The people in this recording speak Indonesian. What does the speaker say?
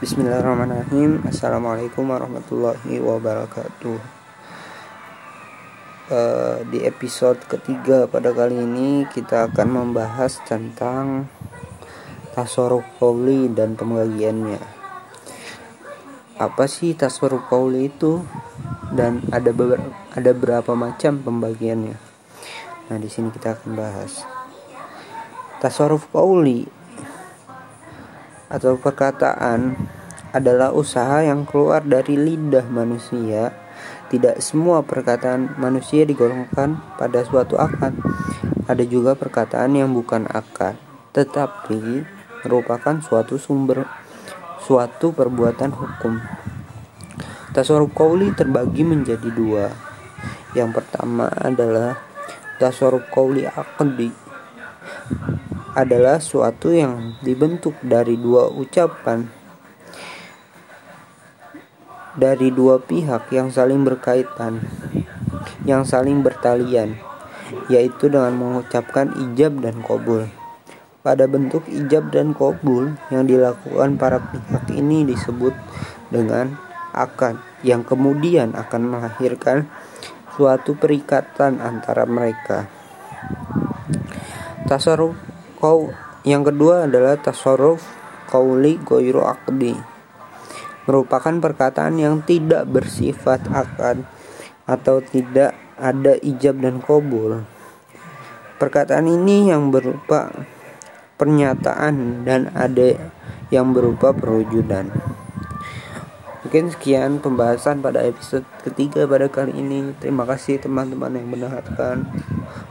Bismillahirrahmanirrahim. Assalamualaikum warahmatullahi wabarakatuh. Uh, Di episode ketiga pada kali ini Kita akan membahas tentang Tasarruf Qawli dan pembagiannya. Apa sih Tasarruf Qawli itu? Dan ada, beberapa, ada berapa macam pembagiannya? Nah di sini kita akan bahas. Tasarruf Qawli atau perkataan adalah usaha yang keluar dari lidah manusia. Tidak semua perkataan manusia digolongkan pada suatu akad. Ada juga perkataan yang bukan akad, tetapi merupakan suatu sumber suatu perbuatan hukum. Tasarruf qauli terbagi menjadi dua. Yang pertama adalah tasarruf qauli aqdi adalah suatu yang dibentuk dari dua ucapan dari dua pihak yang saling berkaitan, yang saling bertalian, yaitu dengan mengucapkan ijab dan kobul. Pada bentuk ijab dan kobul yang dilakukan para pihak ini disebut dengan akad, yang kemudian akan melahirkan suatu perikatan antara mereka. Tasarruf Kau yang kedua adalah tasarruf kauli goiro akdi merupakan perkataan yang tidak bersifat akad atau tidak ada ijab dan kobul. Perkataan ini yang berupa pernyataan dan ada yang berupa perwujudan. Mungkin sekian pembahasan pada episode ketiga pada kali ini. Terima kasih teman-teman yang mendengarkan.